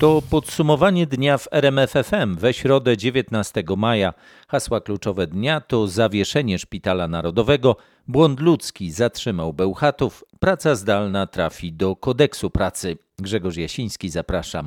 To podsumowanie dnia w RMFFM we środę 19 maja. Hasła kluczowe dnia to zawieszenie Szpitala Narodowego, błąd ludzki zatrzymał Bełchatów, praca zdalna trafi do kodeksu pracy. Grzegorz Jasiński, zapraszam.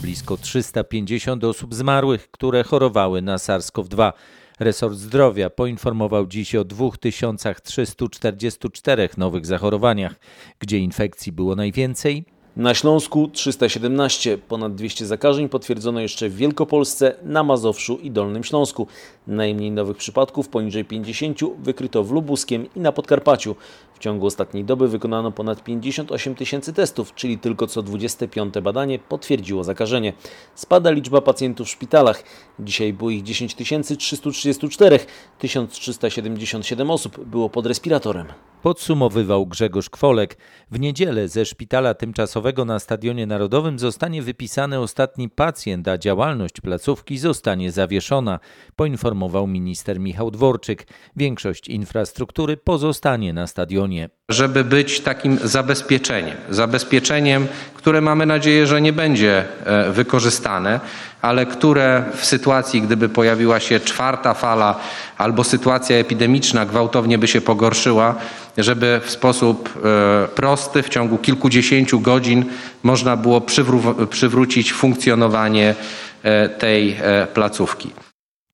Blisko 350 osób zmarłych, które chorowały na SARS-CoV-2. Resort Zdrowia poinformował dziś o 2344 nowych zachorowaniach. Gdzie infekcji było najwięcej? Na Śląsku 317, ponad 200 zakażeń potwierdzono jeszcze w Wielkopolsce, na Mazowszu i Dolnym Śląsku. Najmniej nowych przypadków, poniżej 50, wykryto w Lubuskiem i na Podkarpaciu. W ciągu ostatniej doby wykonano ponad 58 tysięcy testów, czyli tylko co 25 badanie potwierdziło zakażenie. Spada liczba pacjentów w szpitalach. Dzisiaj było ich 10 334, 1377 osób było pod respiratorem. Podsumowywał Grzegorz Kwolek. W niedzielę ze szpitala tymczasowego na Stadionie Narodowym zostanie wypisany ostatni pacjent, a działalność placówki zostanie zawieszona, poinformował minister Michał Dworczyk. Większość infrastruktury pozostanie na stadionie. Żeby być takim zabezpieczeniem, zabezpieczeniem, które mamy nadzieję, że nie będzie e, wykorzystane, ale które w sytuacji, gdyby pojawiła się czwarta fala albo sytuacja epidemiczna gwałtownie by się pogorszyła, żeby w sposób e, prosty w ciągu kilkudziesięciu godzin można było przywró- przywrócić funkcjonowanie e, tej placówki.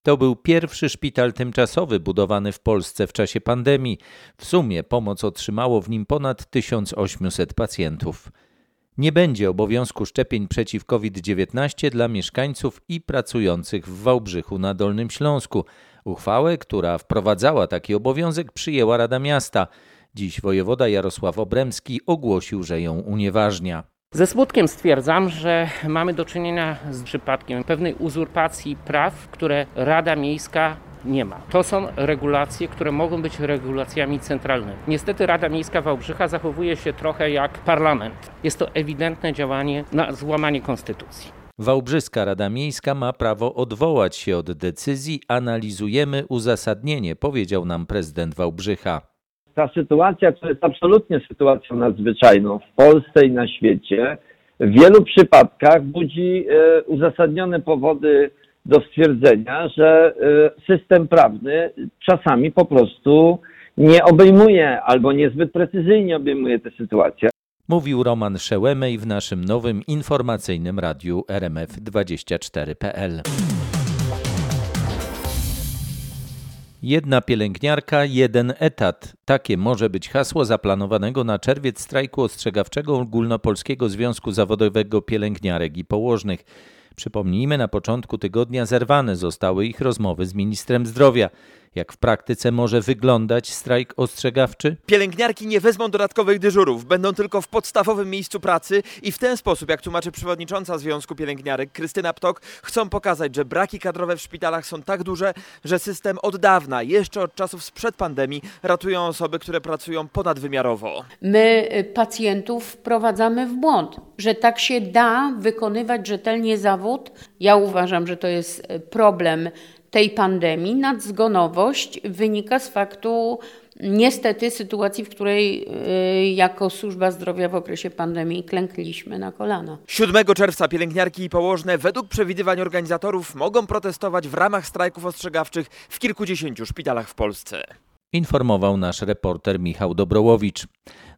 To był pierwszy szpital tymczasowy budowany w Polsce w czasie pandemii. W sumie pomoc otrzymało w nim ponad 1800 pacjentów. Nie będzie obowiązku szczepień przeciw COVID-19 dla mieszkańców i pracujących w Wałbrzychu na Dolnym Śląsku. Uchwałę, która wprowadzała taki obowiązek, przyjęła Rada Miasta. Dziś wojewoda Jarosław Obremski ogłosił, że ją unieważnia. Ze smutkiem stwierdzam, że mamy do czynienia z przypadkiem pewnej uzurpacji praw, które Rada Miejska nie ma. To są regulacje, które mogą być regulacjami centralnymi. Niestety Rada Miejska Wałbrzycha zachowuje się trochę jak parlament. Jest to ewidentne działanie na złamanie konstytucji. Wałbrzyska Rada Miejska ma prawo odwołać się od decyzji. Analizujemy uzasadnienie, powiedział nam prezydent Wałbrzycha ta sytuacja, która jest absolutnie sytuacją nadzwyczajną w Polsce i na świecie, w wielu przypadkach budzi e, uzasadnione powody do stwierdzenia, że e, system prawny czasami po prostu nie obejmuje albo niezbyt precyzyjnie obejmuje tę sytuację. Mówił Roman Szełemej w naszym nowym informacyjnym radiu RMF24.pl. Jedna pielęgniarka, jeden etat. Takie może być hasło zaplanowanego na czerwiec strajku ostrzegawczego Ogólnopolskiego Związku Zawodowego Pielęgniarek i Położnych. Przypomnijmy, na początku tygodnia zerwane zostały ich rozmowy z ministrem zdrowia. Jak w praktyce może wyglądać strajk ostrzegawczy? Pielęgniarki nie wezmą dodatkowych dyżurów, będą tylko w podstawowym miejscu pracy i w ten sposób, jak tłumaczy przewodnicząca Związku Pielęgniarek Krystyna Ptok, chcą pokazać, że braki kadrowe w szpitalach są tak duże, że system od dawna, jeszcze od czasów sprzed pandemii, ratują osoby, które pracują ponadwymiarowo. My y, pacjentów wprowadzamy w błąd, że tak się da wykonywać rzetelnie zawód. Ja uważam, że to jest y, problem tej pandemii, nadzgonowość wynika z faktu niestety sytuacji, w której y, jako służba zdrowia w okresie pandemii klękliśmy na kolana. 7 czerwca pielęgniarki i położne według przewidywań organizatorów mogą protestować w ramach strajków ostrzegawczych w kilkudziesięciu szpitalach w Polsce. Informował nasz reporter Michał Dobrołowicz.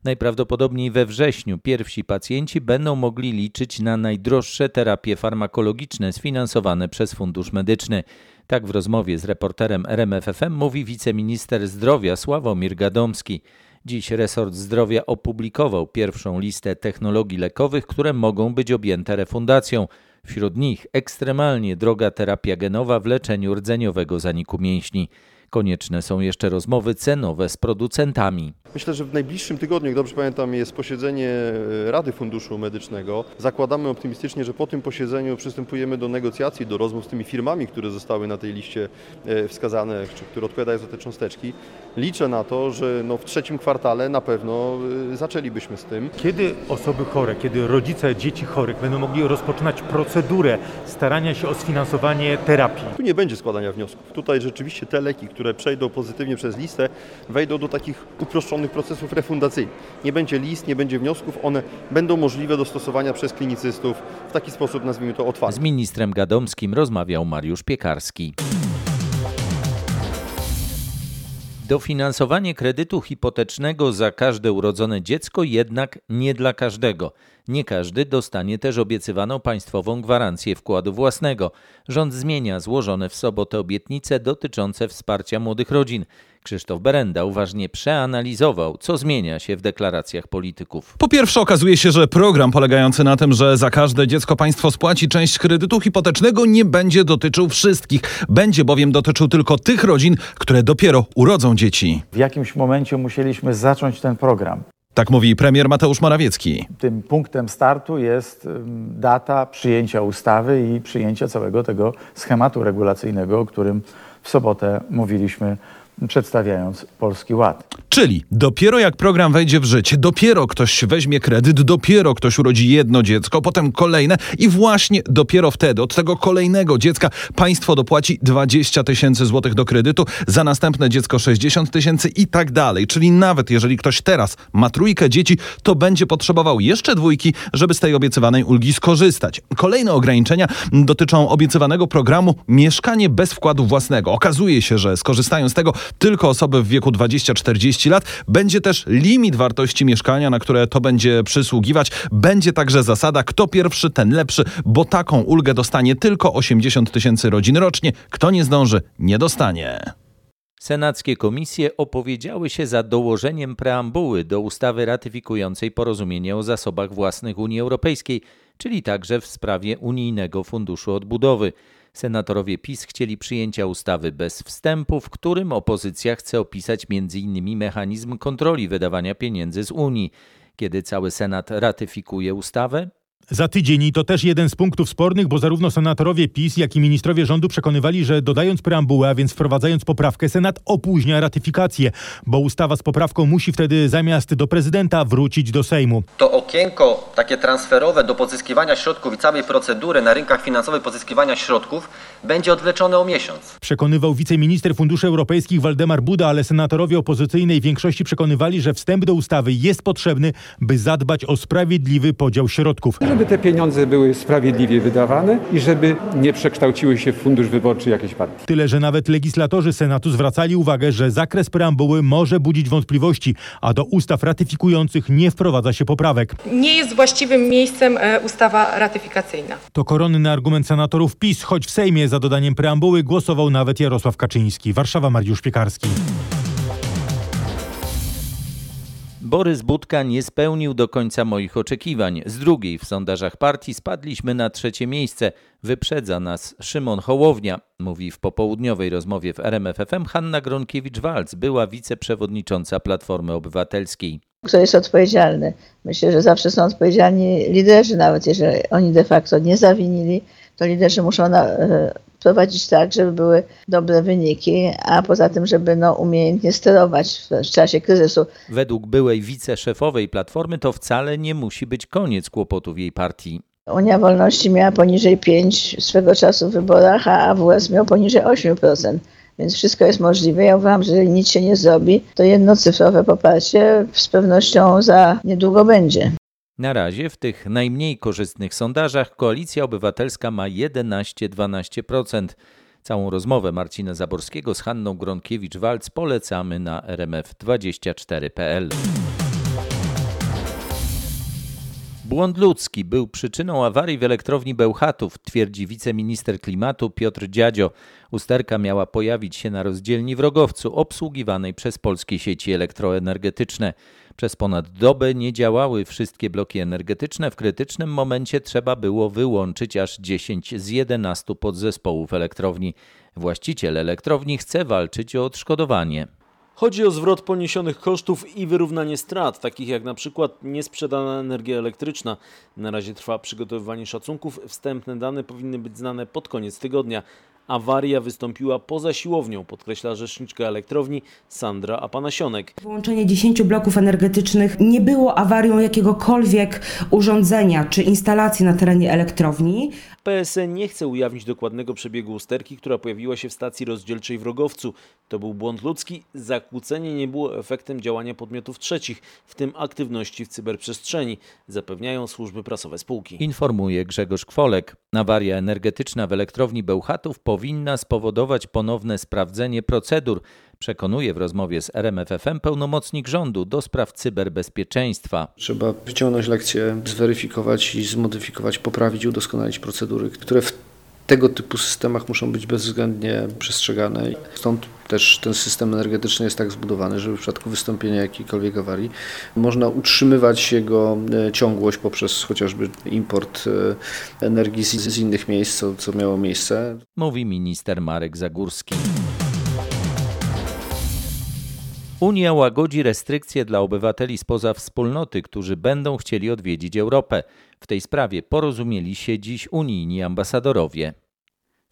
Najprawdopodobniej we wrześniu pierwsi pacjenci będą mogli liczyć na najdroższe terapie farmakologiczne sfinansowane przez Fundusz Medyczny. Tak w rozmowie z reporterem RMFFM mówi wiceminister zdrowia Sławomir Gadomski. Dziś resort zdrowia opublikował pierwszą listę technologii lekowych, które mogą być objęte refundacją. Wśród nich ekstremalnie droga terapia genowa w leczeniu rdzeniowego zaniku mięśni. Konieczne są jeszcze rozmowy cenowe z producentami. Myślę, że w najbliższym tygodniu, jak dobrze pamiętam, jest posiedzenie e, Rady Funduszu Medycznego. Zakładamy optymistycznie, że po tym posiedzeniu przystępujemy do negocjacji, do rozmów z tymi firmami, które zostały na tej liście e, wskazane, czy które odpowiadają za te cząsteczki. Liczę na to, że no w trzecim kwartale na pewno e, zaczęlibyśmy z tym. Kiedy osoby chore, kiedy rodzice dzieci chorych będą mogli rozpoczynać procedurę starania się o sfinansowanie terapii? Tu nie będzie składania wniosków. Tutaj rzeczywiście te leki, które przejdą pozytywnie przez listę, wejdą do takich uproszczonych procesów refundacyjnych. Nie będzie list, nie będzie wniosków, one będą możliwe do stosowania przez klinicystów w taki sposób, nazwijmy to, otwarty. Z ministrem Gadomskim rozmawiał Mariusz Piekarski. Dofinansowanie kredytu hipotecznego za każde urodzone dziecko jednak nie dla każdego. Nie każdy dostanie też obiecywaną państwową gwarancję wkładu własnego. Rząd zmienia złożone w sobotę obietnice dotyczące wsparcia młodych rodzin. Krzysztof Berenda uważnie przeanalizował, co zmienia się w deklaracjach polityków. Po pierwsze, okazuje się, że program polegający na tym, że za każde dziecko państwo spłaci część kredytu hipotecznego, nie będzie dotyczył wszystkich. Będzie bowiem dotyczył tylko tych rodzin, które dopiero urodzą dzieci. W jakimś momencie musieliśmy zacząć ten program. Tak mówi premier Mateusz Morawiecki. Tym punktem startu jest data przyjęcia ustawy i przyjęcia całego tego schematu regulacyjnego, o którym w sobotę mówiliśmy przedstawiając Polski Ład. Czyli dopiero jak program wejdzie w życie, dopiero ktoś weźmie kredyt, dopiero ktoś urodzi jedno dziecko, potem kolejne i właśnie dopiero wtedy od tego kolejnego dziecka państwo dopłaci 20 tysięcy złotych do kredytu, za następne dziecko 60 tysięcy i tak dalej. Czyli nawet jeżeli ktoś teraz ma trójkę dzieci, to będzie potrzebował jeszcze dwójki, żeby z tej obiecywanej ulgi skorzystać. Kolejne ograniczenia dotyczą obiecywanego programu Mieszkanie bez wkładu własnego. Okazuje się, że skorzystają z tego tylko osoby w wieku 20-40 lat. Będzie też limit wartości mieszkania, na które to będzie przysługiwać. Będzie także zasada, kto pierwszy, ten lepszy, bo taką ulgę dostanie tylko 80 tysięcy rodzin rocznie. Kto nie zdąży, nie dostanie. Senackie komisje opowiedziały się za dołożeniem preambuły do ustawy ratyfikującej porozumienie o zasobach własnych Unii Europejskiej, czyli także w sprawie Unijnego Funduszu Odbudowy. Senatorowie PiS chcieli przyjęcia ustawy bez wstępu, w którym opozycja chce opisać m.in. mechanizm kontroli wydawania pieniędzy z Unii. Kiedy cały Senat ratyfikuje ustawę, Za tydzień i to też jeden z punktów spornych, bo zarówno senatorowie PiS, jak i ministrowie rządu przekonywali, że dodając preambułę, a więc wprowadzając poprawkę, Senat opóźnia ratyfikację, bo ustawa z poprawką musi wtedy zamiast do prezydenta wrócić do Sejmu. To okienko takie transferowe do pozyskiwania środków i całej procedury na rynkach finansowych pozyskiwania środków będzie odwleczone o miesiąc. Przekonywał wiceminister funduszy europejskich Waldemar Buda, ale senatorowie opozycyjnej większości przekonywali, że wstęp do ustawy jest potrzebny, by zadbać o sprawiedliwy podział środków. Żeby te pieniądze były sprawiedliwie wydawane i żeby nie przekształciły się w fundusz wyborczy jakiejś partii. Tyle, że nawet legislatorzy Senatu zwracali uwagę, że zakres preambuły może budzić wątpliwości, a do ustaw ratyfikujących nie wprowadza się poprawek. Nie jest właściwym miejscem e, ustawa ratyfikacyjna. To koronny argument senatorów PiS, choć w Sejmie za dodaniem preambuły głosował nawet Jarosław Kaczyński. Warszawa Mariusz Piekarski. Borys Budka nie spełnił do końca moich oczekiwań. Z drugiej w sondażach partii spadliśmy na trzecie miejsce. Wyprzedza nas Szymon Hołownia, mówi w popołudniowej rozmowie w RMFFM Hanna Gronkiewicz-Walc, była wiceprzewodnicząca Platformy Obywatelskiej. Kto jest odpowiedzialny? Myślę, że zawsze są odpowiedzialni liderzy, nawet jeżeli oni de facto nie zawinili, to liderzy muszą na, e, prowadzić tak, żeby były dobre wyniki, a poza tym, żeby no, umiejętnie sterować w, w czasie kryzysu. Według byłej wiceszefowej Platformy to wcale nie musi być koniec kłopotów jej partii. Unia Wolności miała poniżej 5 swego czasu w wyborach, a AWS miał poniżej 8%. Więc wszystko jest możliwe. Ja uważam, że jeżeli nic się nie zrobi, to jednocyfrowe poparcie z pewnością za niedługo będzie. Na razie w tych najmniej korzystnych sondażach Koalicja Obywatelska ma 11-12%. Całą rozmowę Marcina Zaborskiego z Hanną Gronkiewicz-Walc polecamy na rmf24.pl. Błąd ludzki był przyczyną awarii w elektrowni Bełchatów, twierdzi wiceminister klimatu Piotr Dziadzio. Usterka miała pojawić się na rozdzielni w Rogowcu, obsługiwanej przez polskie sieci elektroenergetyczne. Przez ponad dobę nie działały wszystkie bloki energetyczne. W krytycznym momencie trzeba było wyłączyć aż 10 z 11 podzespołów elektrowni. Właściciel elektrowni chce walczyć o odszkodowanie. Chodzi o zwrot poniesionych kosztów i wyrównanie strat, takich jak na przykład niesprzedana energia elektryczna. Na razie trwa przygotowywanie szacunków. Wstępne dane powinny być znane pod koniec tygodnia. Awaria wystąpiła poza siłownią, podkreśla rzeczniczka elektrowni Sandra Apanasionek. Połączenie 10 bloków energetycznych nie było awarią jakiegokolwiek urządzenia czy instalacji na terenie elektrowni. PSE nie chce ujawnić dokładnego przebiegu usterki, która pojawiła się w stacji rozdzielczej w Rogowcu. To był błąd ludzki, zakłócenie nie było efektem działania podmiotów trzecich, w tym aktywności w cyberprzestrzeni, zapewniają służby prasowe spółki. Informuje Grzegorz Kwolek. Awaria energetyczna w elektrowni Bełchatów powinna spowodować ponowne sprawdzenie procedur, przekonuje w rozmowie z RMFFM pełnomocnik rządu do spraw cyberbezpieczeństwa. Trzeba wyciągnąć lekcje, zweryfikować i zmodyfikować, poprawić, udoskonalić procedury, które w tego typu systemach muszą być bezwzględnie przestrzegane. Stąd też ten system energetyczny jest tak zbudowany, żeby w przypadku wystąpienia jakiejkolwiek awarii można utrzymywać jego ciągłość poprzez chociażby import energii z, z innych miejsc, co, co miało miejsce. Mówi minister Marek Zagórski. Unia łagodzi restrykcje dla obywateli spoza wspólnoty, którzy będą chcieli odwiedzić Europę. W tej sprawie porozumieli się dziś unijni ambasadorowie.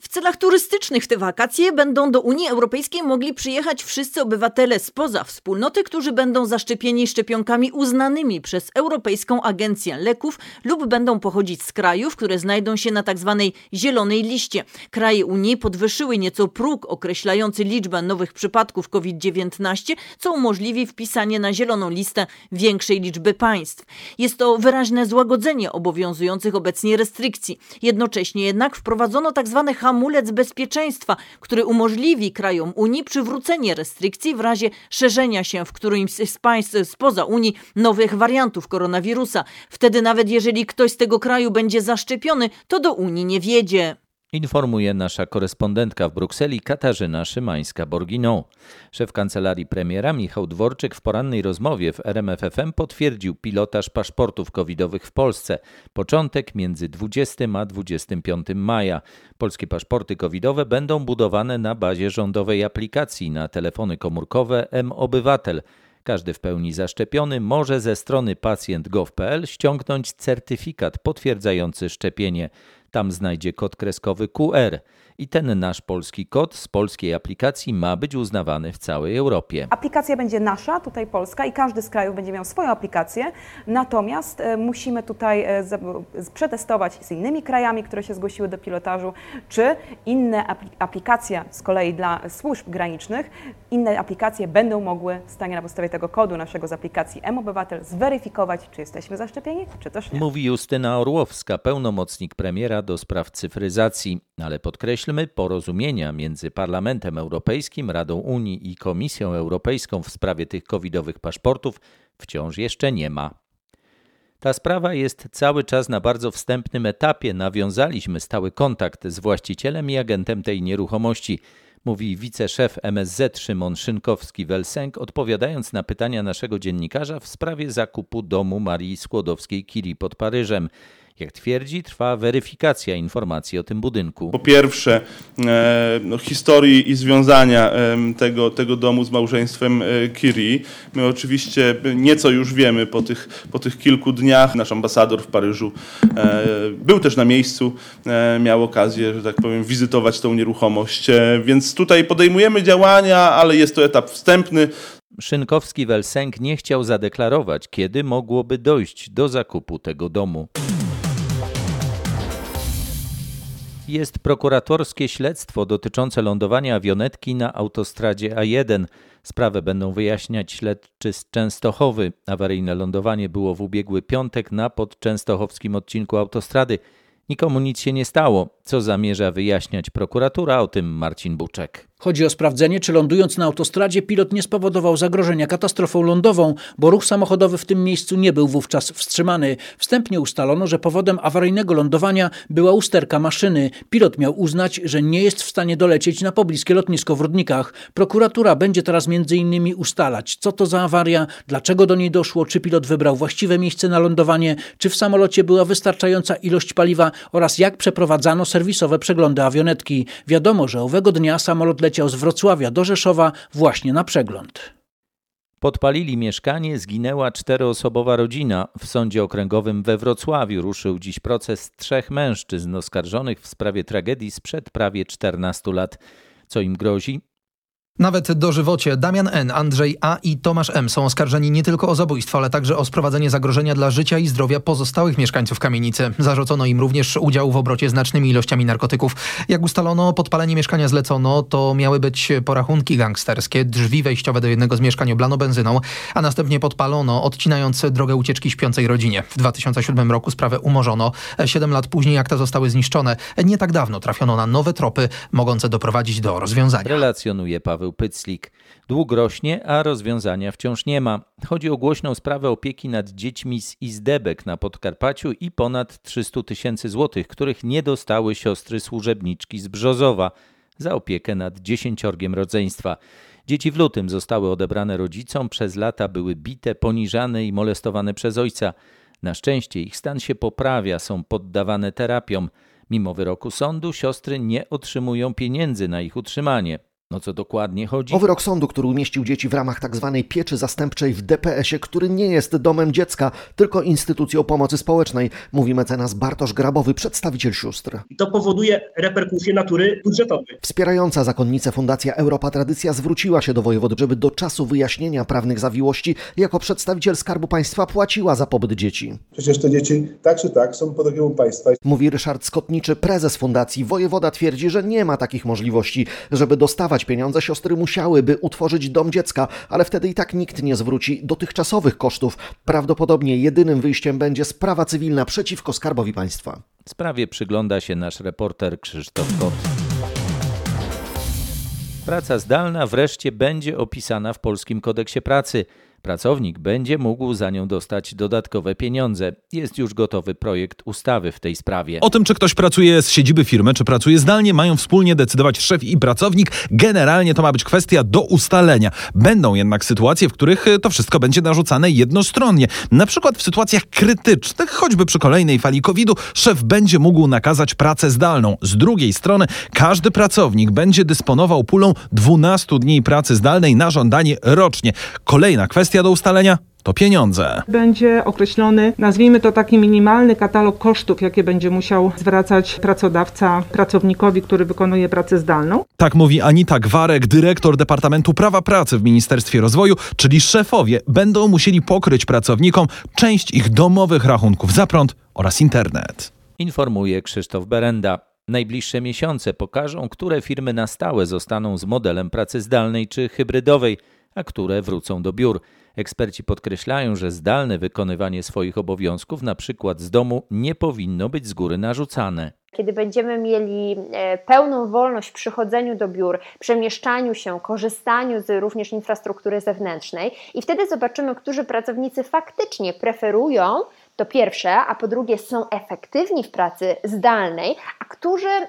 W celach turystycznych te wakacje będą do Unii Europejskiej mogli przyjechać wszyscy obywatele spoza wspólnoty, którzy będą zaszczepieni szczepionkami uznanymi przez Europejską Agencję Leków lub będą pochodzić z krajów, które znajdą się na tzw. Tak zielonej liście. Kraje Unii podwyższyły nieco próg określający liczbę nowych przypadków COVID-19, co umożliwi wpisanie na zieloną listę większej liczby państw. Jest to wyraźne złagodzenie obowiązujących obecnie restrykcji. Jednocześnie jednak wprowadzono tzw. Hamulec bezpieczeństwa, który umożliwi krajom Unii przywrócenie restrykcji w razie szerzenia się w którymś z państw spoza Unii nowych wariantów koronawirusa. Wtedy nawet jeżeli ktoś z tego kraju będzie zaszczepiony, to do Unii nie wiedzie. Informuje nasza korespondentka w Brukseli Katarzyna Szymańska-Borginą. Szef kancelarii premiera Michał Dworczyk w porannej rozmowie w RMFFM potwierdził pilotaż paszportów covidowych w Polsce. Początek między 20 a 25 maja. Polskie paszporty covidowe będą budowane na bazie rządowej aplikacji na telefony komórkowe M-Obywatel. Każdy w pełni zaszczepiony może ze strony pacjent.gov.pl ściągnąć certyfikat potwierdzający szczepienie. Tam znajdzie kod kreskowy QR i ten nasz polski kod z polskiej aplikacji ma być uznawany w całej Europie. Aplikacja będzie nasza, tutaj polska i każdy z krajów będzie miał swoją aplikację, natomiast e, musimy tutaj e, przetestować z innymi krajami, które się zgłosiły do pilotażu, czy inne aplikacje z kolei dla służb granicznych, inne aplikacje będą mogły w stanie na podstawie tego kodu naszego z aplikacji M-Obywatel zweryfikować, czy jesteśmy zaszczepieni, czy też nie. Mówi Justyna Orłowska, pełnomocnik premiera do spraw cyfryzacji, ale podkreślmy, porozumienia między Parlamentem Europejskim, Radą Unii i Komisją Europejską w sprawie tych covidowych paszportów wciąż jeszcze nie ma. Ta sprawa jest cały czas na bardzo wstępnym etapie. Nawiązaliśmy stały kontakt z właścicielem i agentem tej nieruchomości mówi wiceszef MSZ Szymon Szynkowski-Welsenk, odpowiadając na pytania naszego dziennikarza w sprawie zakupu domu Marii Skłodowskiej-Curie pod Paryżem. Jak twierdzi, trwa weryfikacja informacji o tym budynku. Po pierwsze, e, no, historii i związania tego, tego domu z małżeństwem e, Curie. My oczywiście nieco już wiemy po tych, po tych kilku dniach. Nasz ambasador w Paryżu e, był też na miejscu, miał okazję, że tak powiem, wizytować tą nieruchomość. Więc tutaj podejmujemy działania, ale jest to etap wstępny. Szynkowski-Welsenk nie chciał zadeklarować, kiedy mogłoby dojść do zakupu tego domu. Jest prokuratorskie śledztwo dotyczące lądowania awionetki na autostradzie A1. Sprawę będą wyjaśniać śledczy z Częstochowy. Awaryjne lądowanie było w ubiegły piątek na podczęstochowskim odcinku autostrady. Nikomu nic się nie stało. Co zamierza wyjaśniać prokuratura? O tym Marcin Buczek. Chodzi o sprawdzenie, czy lądując na autostradzie pilot nie spowodował zagrożenia katastrofą lądową, bo ruch samochodowy w tym miejscu nie był wówczas wstrzymany. Wstępnie ustalono, że powodem awaryjnego lądowania była usterka maszyny. Pilot miał uznać, że nie jest w stanie dolecieć na pobliskie lotnisko w Rudnikach. Prokuratura będzie teraz innymi ustalać, co to za awaria, dlaczego do niej doszło, czy pilot wybrał właściwe miejsce na lądowanie, czy w samolocie była wystarczająca ilość paliwa oraz jak przeprowadzano serwisowe przeglądy awionetki. Wiadomo, że owego dnia samolot leciał z Wrocławia do Rzeszowa właśnie na przegląd. Podpalili mieszkanie, zginęła czteroosobowa rodzina. W sądzie okręgowym we Wrocławiu ruszył dziś proces trzech mężczyzn oskarżonych w sprawie tragedii sprzed prawie 14 lat. Co im grozi? Nawet dożywocie Damian N., Andrzej A. i Tomasz M. są oskarżeni nie tylko o zabójstwo, ale także o sprowadzenie zagrożenia dla życia i zdrowia pozostałych mieszkańców kamienicy. Zarzucono im również udział w obrocie znacznymi ilościami narkotyków. Jak ustalono, podpalenie mieszkania zlecono, to miały być porachunki gangsterskie, drzwi wejściowe do jednego z mieszkań oblano benzyną, a następnie podpalono, odcinając drogę ucieczki śpiącej rodzinie. W 2007 roku sprawę umorzono. Siedem lat później akta zostały zniszczone. Nie tak dawno trafiono na nowe tropy, mogące doprowadzić do rozwiązania. Relacjonuje Paweł Pyclik. Dług rośnie, a rozwiązania wciąż nie ma. Chodzi o głośną sprawę opieki nad dziećmi z Izdebek na Podkarpaciu i ponad 300 tysięcy złotych, których nie dostały siostry służebniczki z Brzozowa za opiekę nad dziesięciorgiem rodzeństwa. Dzieci w lutym zostały odebrane rodzicom, przez lata były bite, poniżane i molestowane przez ojca. Na szczęście ich stan się poprawia, są poddawane terapiom. Mimo wyroku sądu siostry nie otrzymują pieniędzy na ich utrzymanie. No co dokładnie chodzi? O wyrok sądu, który umieścił dzieci w ramach tzw. Tak pieczy zastępczej w DPS-ie, który nie jest domem dziecka, tylko instytucją pomocy społecznej, mówi mecenas Bartosz Grabowy, przedstawiciel sióstr. To powoduje reperkusje natury budżetowej. Wspierająca zakonnicę Fundacja Europa Tradycja zwróciła się do wojewody, żeby do czasu wyjaśnienia prawnych zawiłości jako przedstawiciel Skarbu Państwa płaciła za pobyt dzieci. Przecież te dzieci tak czy tak są pod opieką państwa. Mówi Ryszard Skotniczy, prezes fundacji. Wojewoda twierdzi, że nie ma takich możliwości, żeby dostawać pieniądze, siostry musiałyby utworzyć dom dziecka, ale wtedy i tak nikt nie zwróci dotychczasowych kosztów. Prawdopodobnie jedynym wyjściem będzie sprawa cywilna przeciwko Skarbowi Państwa. Sprawie przygląda się nasz reporter Krzysztof Kot. Praca zdalna wreszcie będzie opisana w Polskim Kodeksie Pracy. Pracownik będzie mógł za nią dostać dodatkowe pieniądze. Jest już gotowy projekt ustawy w tej sprawie. O tym, czy ktoś pracuje z siedziby firmy, czy pracuje zdalnie, mają wspólnie decydować szef i pracownik. Generalnie to ma być kwestia do ustalenia. Będą jednak sytuacje, w których to wszystko będzie narzucane jednostronnie. Na przykład w sytuacjach krytycznych, choćby przy kolejnej fali COVID-u, szef będzie mógł nakazać pracę zdalną. Z drugiej strony, każdy pracownik będzie dysponował pulą 12 dni pracy zdalnej na żądanie rocznie. Kolejna kwestia kwestia do ustalenia to pieniądze. Będzie określony, nazwijmy to taki minimalny katalog kosztów, jakie będzie musiał zwracać pracodawca pracownikowi, który wykonuje pracę zdalną. Tak mówi Anita Gwarek, dyrektor Departamentu Prawa Pracy w Ministerstwie Rozwoju, czyli szefowie będą musieli pokryć pracownikom część ich domowych rachunków za prąd oraz internet. Informuje Krzysztof Berenda. Najbliższe miesiące pokażą, które firmy na stałe zostaną z modelem pracy zdalnej czy hybrydowej, a które wrócą do biur. Eksperci podkreślają, że zdalne wykonywanie swoich obowiązków, na przykład z domu, nie powinno być z góry narzucane. Kiedy będziemy mieli e, pełną wolność w przychodzeniu do biur, przemieszczaniu się, korzystaniu z również infrastruktury zewnętrznej, i wtedy zobaczymy, którzy pracownicy faktycznie preferują to pierwsze, a po drugie są efektywni w pracy zdalnej, a którzy e,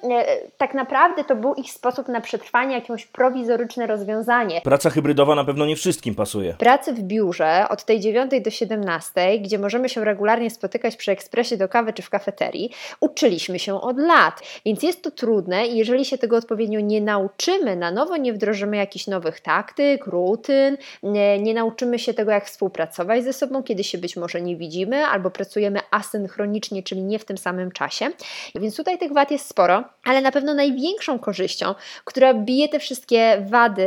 tak naprawdę to był ich sposób na przetrwanie, jakieś prowizoryczne rozwiązanie. Praca hybrydowa na pewno nie wszystkim pasuje. Pracy w biurze od tej 9 do 17, gdzie możemy się regularnie spotykać przy ekspresie do kawy czy w kafeterii, uczyliśmy się od lat, więc jest to trudne i jeżeli się tego odpowiednio nie nauczymy, na nowo nie wdrożymy jakichś nowych taktyk, rutyn, nie, nie nauczymy się tego, jak współpracować ze sobą, kiedy się być może nie widzimy albo pracujemy asynchronicznie, czyli nie w tym samym czasie. Więc tutaj tych wad jest sporo, ale na pewno największą korzyścią, która bije te wszystkie wady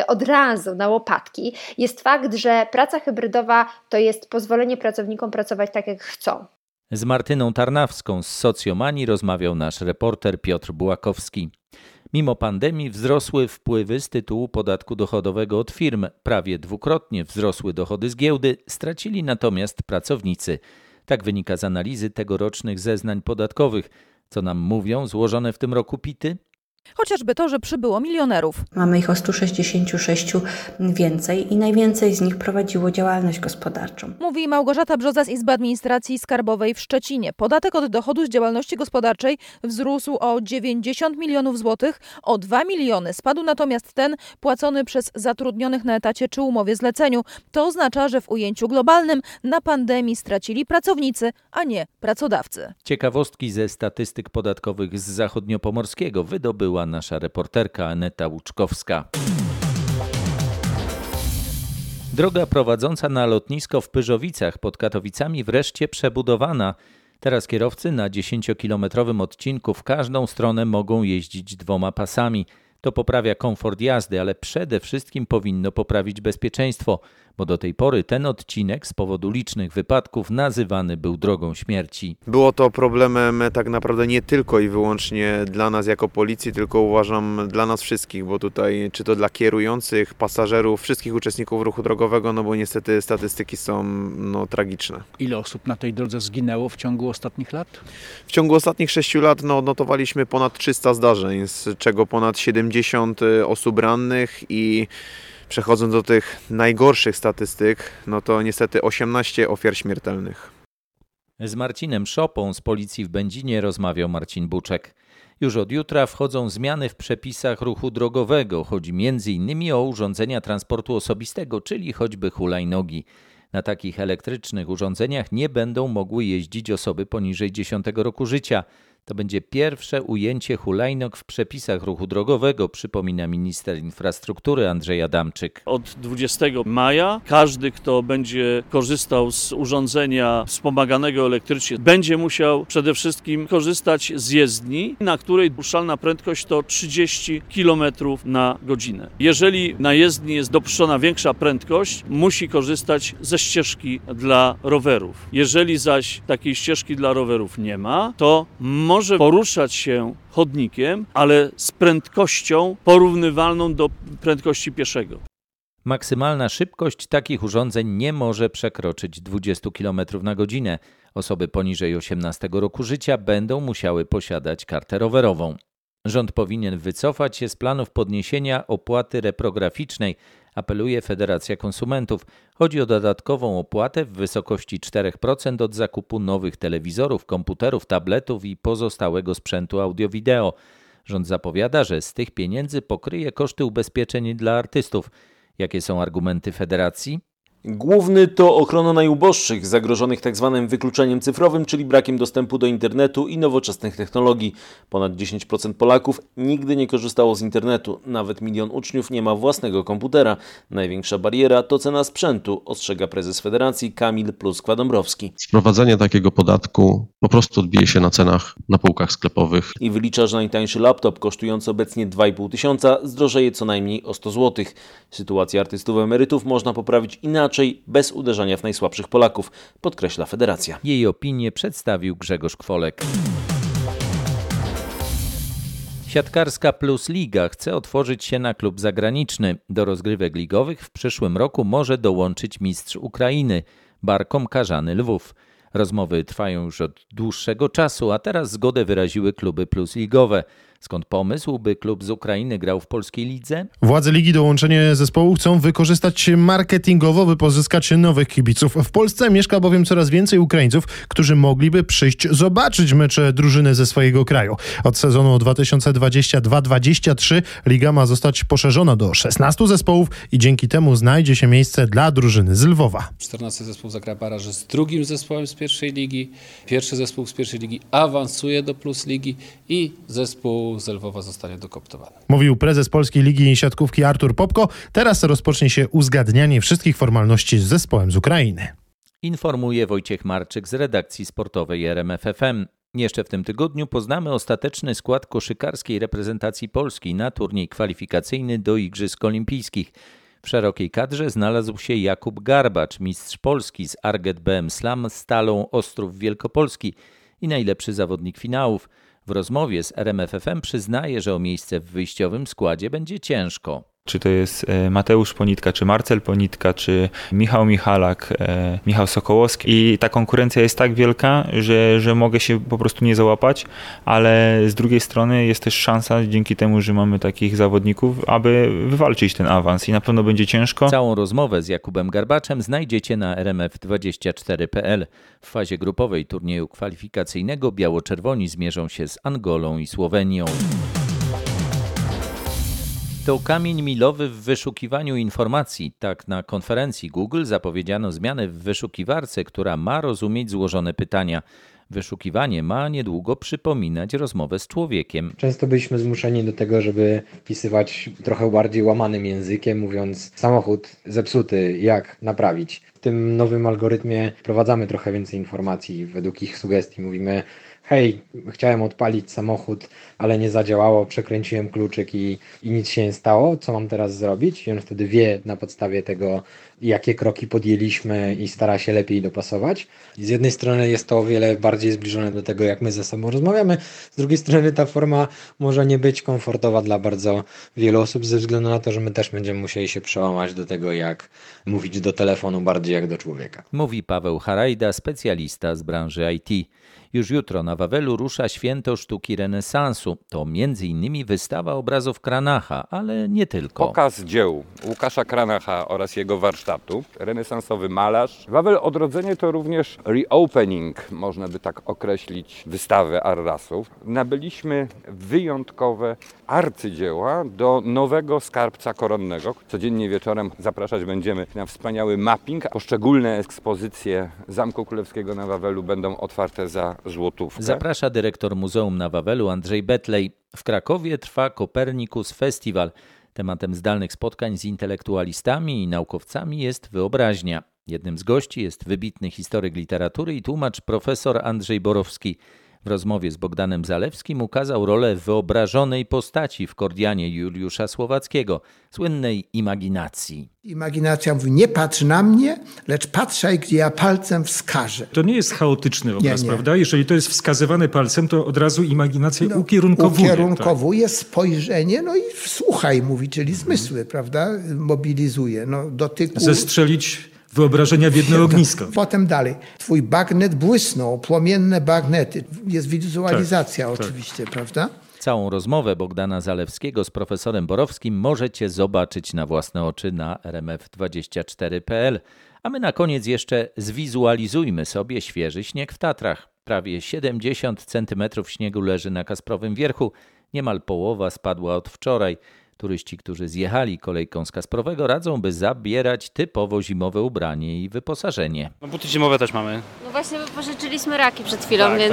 y, od razu na łopatki, jest fakt, że praca hybrydowa to jest pozwolenie pracownikom pracować tak, jak chcą. Z Martyną Tarnawską z Socjomanii rozmawiał nasz reporter Piotr Bułakowski. Mimo pandemii wzrosły wpływy z tytułu podatku dochodowego od firm. Prawie dwukrotnie wzrosły dochody z giełdy, stracili natomiast pracownicy. Tak wynika z analizy tegorocznych zeznań podatkowych. Co nam mówią złożone w tym roku PIT-y? Chociażby to, że przybyło milionerów. Mamy ich o 166 więcej i najwięcej z nich prowadziło działalność gospodarczą. Mówi Małgorzata Brzoza z Izby Administracji Skarbowej w Szczecinie. Podatek od dochodu z działalności gospodarczej wzrósł o 90 milionów złotych, o 2 miliony spadł natomiast ten płacony przez zatrudnionych na etacie czy umowie zleceniu. To oznacza, że w ujęciu globalnym na pandemii stracili pracownicy, a nie pracodawcy. Ciekawostki ze statystyk podatkowych z zachodniopomorskiego wydobyła nasza reporterka Aneta Łuczkowska. Droga prowadząca na lotnisko w Pyrzowicach pod Katowicami wreszcie przebudowana. Teraz kierowcy na 10-kilometrowym odcinku w każdą stronę mogą jeździć dwoma pasami. To poprawia komfort jazdy, ale przede wszystkim powinno poprawić bezpieczeństwo, bo do tej pory ten odcinek z powodu licznych wypadków nazywany był drogą śmierci. Było to problemem tak naprawdę nie tylko i wyłącznie dla nas jako policji, tylko uważam dla nas wszystkich, bo tutaj czy to dla kierujących, pasażerów, wszystkich uczestników ruchu drogowego, no bo niestety statystyki są no, tragiczne. Ile osób na tej drodze zginęło w ciągu ostatnich lat? W ciągu ostatnich 6 lat no, odnotowaliśmy ponad 300 zdarzeń, z czego ponad 70 osób rannych i Przechodząc do tych najgorszych statystyk, no to niestety 18 ofiar śmiertelnych. Z Marcinem Szopą z policji w Będzinie rozmawiał Marcin Buczek. Już od jutra wchodzą zmiany w przepisach ruchu drogowego. Chodzi m.in. o urządzenia transportu osobistego, czyli choćby hulajnogi. Na takich elektrycznych urządzeniach nie będą mogły jeździć osoby poniżej 10 roku życia. To będzie pierwsze ujęcie hulajnog w przepisach ruchu drogowego, przypomina minister infrastruktury Andrzej Adamczyk. Od 20 maja każdy, kto będzie korzystał z urządzenia wspomaganego elektrycznie, będzie musiał przede wszystkim korzystać z jezdni, na której dopuszczalna prędkość to 30 km na godzinę. Jeżeli na jezdni jest dopuszczona większa prędkość, musi korzystać ze ścieżki dla rowerów. Jeżeli zaś takiej ścieżki dla rowerów nie ma, to może może poruszać się chodnikiem, ale z prędkością porównywalną do prędkości pieszego. Maksymalna szybkość takich urządzeń nie może przekroczyć 20 km na godzinę. Osoby poniżej 18 roku życia będą musiały posiadać kartę rowerową. Rząd powinien wycofać się z planów podniesienia opłaty reprograficznej, apeluje Federacja Konsumentów. Chodzi o dodatkową opłatę w wysokości 4% od zakupu nowych telewizorów, komputerów, tabletów i pozostałego sprzętu audio-wideo. Rząd zapowiada, że z tych pieniędzy pokryje koszty ubezpieczeń dla artystów. Jakie są argumenty federacji? Główny to ochrona najuboższych, zagrożonych tzw. Tak wykluczeniem cyfrowym, czyli brakiem dostępu do internetu i nowoczesnych technologii. Ponad 10% Polaków nigdy nie korzystało z internetu, nawet milion uczniów nie ma własnego komputera. Największa bariera to cena sprzętu, ostrzega prezes Federacji Kamil Plus-Kwadombrowski. Sprowadzenie takiego podatku po prostu odbije się na cenach na półkach sklepowych. I wylicza, że najtańszy laptop kosztujący obecnie 2,5 tysiąca zdrożeje co najmniej o 100 zł. Sytuację artystów emerytów można poprawić inaczej raczej bez uderzania w najsłabszych Polaków, podkreśla federacja. Jej opinię przedstawił Grzegorz Kwolek. Siatkarska Plus Liga chce otworzyć się na klub zagraniczny. Do rozgrywek ligowych w przyszłym roku może dołączyć mistrz Ukrainy, Barkom Karzany Lwów. Rozmowy trwają już od dłuższego czasu, a teraz zgodę wyraziły kluby plus ligowe. Skąd pomysł, by klub z Ukrainy grał w polskiej lidze? Władze ligi dołączenie zespołu chcą wykorzystać marketingowo, by pozyskać nowych kibiców. W Polsce mieszka bowiem coraz więcej Ukraińców, którzy mogliby przyjść zobaczyć mecze drużyny ze swojego kraju. Od sezonu 2022-2023 liga ma zostać poszerzona do 16 zespołów i dzięki temu znajdzie się miejsce dla drużyny z Lwowa. 14 zespół zagra baraż z drugim zespołem z pierwszej ligi. Pierwszy zespół z pierwszej ligi awansuje do plus ligi i zespół z Lwowa zostanie dokoptowany. Mówił prezes Polskiej Ligi Siatkówki Artur Popko. Teraz rozpocznie się uzgadnianie wszystkich formalności z zespołem z Ukrainy. Informuje Wojciech Marczyk z redakcji sportowej RMFFM. Jeszcze w tym tygodniu poznamy ostateczny skład koszykarskiej reprezentacji Polski na turniej kwalifikacyjny do Igrzysk Olimpijskich. W szerokiej kadrze znalazł się Jakub Garbacz, mistrz Polski z Arget BM Slam Stalą Ostrów Wielkopolski i najlepszy zawodnik finałów. W rozmowie z RMFFM przyznaje, że o miejsce w wyjściowym składzie będzie ciężko. Czy to jest e, Mateusz Ponitka, czy Marcel Ponitka, czy Michał Michalak, e, Michał Sokołowski. I ta konkurencja jest tak wielka, że, że mogę się po prostu nie załapać, ale z drugiej strony jest też szansa dzięki temu, że mamy takich zawodników, aby wywalczyć ten awans i na pewno będzie ciężko. Całą rozmowę z Jakubem Garbaczem znajdziecie na rmf24.pl. W fazie grupowej turnieju kwalifikacyjnego biało-czerwoni zmierzą się z Angolą i Słowenią. To kamień milowy w wyszukiwaniu informacji. Tak na konferencji Google zapowiedziano zmianę w wyszukiwarce, która ma rozumieć złożone pytania. Wyszukiwanie ma niedługo przypominać rozmowę z człowiekiem. Często byliśmy zmuszeni do tego, żeby wpisywać trochę bardziej łamanym językiem, mówiąc samochód zepsuty, jak naprawić. W tym nowym algorytmie wprowadzamy trochę więcej informacji. Według ich sugestii mówimy, hej, chciałem odpalić samochód, ale nie zadziałało, przekręciłem kluczyk i, i nic się nie stało, co mam teraz zrobić? I on wtedy wie na podstawie tego, jakie kroki podjęliśmy i stara się lepiej dopasować. I z jednej strony jest to o wiele bardziej zbliżone do tego, jak my ze sobą rozmawiamy, z drugiej strony ta forma może nie być komfortowa dla bardzo wielu osób, ze względu na to, że my też będziemy musieli się przełamać do tego, jak mówić do telefonu bardziej jak do człowieka. Mówi Paweł Harajda, specjalista z branży IT. Już jutro na Wawelu rusza Święto Sztuki Renesansu. To m.in. wystawa obrazów Kranacha, ale nie tylko. Pokaz dzieł Łukasza Kranacha oraz jego warsztatu. Renesansowy malarz. Wawel Odrodzenie to również reopening, można by tak określić, wystawy Arrasów. Nabyliśmy wyjątkowe arcydzieła do nowego skarbca koronnego. Codziennie wieczorem zapraszać będziemy na wspaniały mapping. Poszczególne ekspozycje Zamku Królewskiego na Wawelu będą otwarte za złotówkę. Zaprasza dyrektor Muzeum na Wawelu Andrzej Betlej. W Krakowie trwa Kopernikus Festival. Tematem zdalnych spotkań z intelektualistami i naukowcami jest wyobraźnia. Jednym z gości jest wybitny historyk literatury i tłumacz profesor Andrzej Borowski. W rozmowie z Bogdanem Zalewskim ukazał rolę wyobrażonej postaci w Kordianie Juliusza Słowackiego, słynnej imaginacji. Imaginacja mówi, nie patrz na mnie, lecz patrzaj, gdzie ja palcem wskażę. To nie jest chaotyczny obraz, nie. prawda? Jeżeli to jest wskazywane palcem, to od razu imaginacja no, ukierunkowuje. Ukierunkowuje tak. spojrzenie, no i słuchaj, mówi, czyli zmysły, prawda? Mobilizuje. No, dotyku... Zestrzelić wyobrażenia w jedno ognisko. Potem dalej. Twój bagnet błysnął, płomienne bagnety. Jest wizualizacja tak, oczywiście, tak. prawda? Całą rozmowę Bogdana Zalewskiego z profesorem Borowskim możecie zobaczyć na własne oczy na rmf24.pl. A my na koniec jeszcze zwizualizujmy sobie świeży śnieg w Tatrach. Prawie 70 cm śniegu leży na Kasprowym Wierchu. Niemal połowa spadła od wczoraj. Turyści, którzy zjechali kolejką z Kasprowego, radzą, by zabierać typowo zimowe ubranie i wyposażenie. No buty zimowe też mamy. No właśnie pożyczyliśmy raki przed chwilą, tak, więc...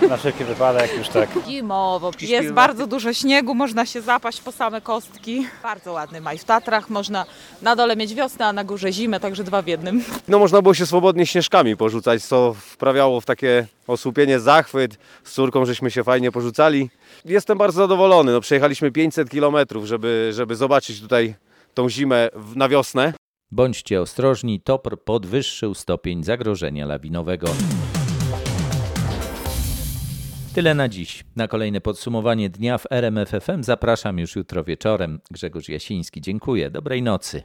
Tak. Na wszelki wypadek już tak. Zimowo. Jest bardzo dużo śniegu, można się zapaść po same kostki. Bardzo ładny maj w Tatrach, można na dole mieć wiosnę, a na górze zimę, także dwa w jednym. No można było się swobodnie śnieżkami porzucać, co wprawiało w takie osłupienie, zachwyt. Z córką żeśmy się fajnie porzucali. Jestem bardzo zadowolony. No, przejechaliśmy 500 kilometrów, żeby, żeby zobaczyć tutaj tą zimę na wiosnę. Bądźcie ostrożni, TOPR podwyższył stopień zagrożenia lawinowego. Tyle na dziś. Na kolejne podsumowanie dnia w RMF FM zapraszam już jutro wieczorem. Grzegorz Jasiński, dziękuję. Dobrej nocy.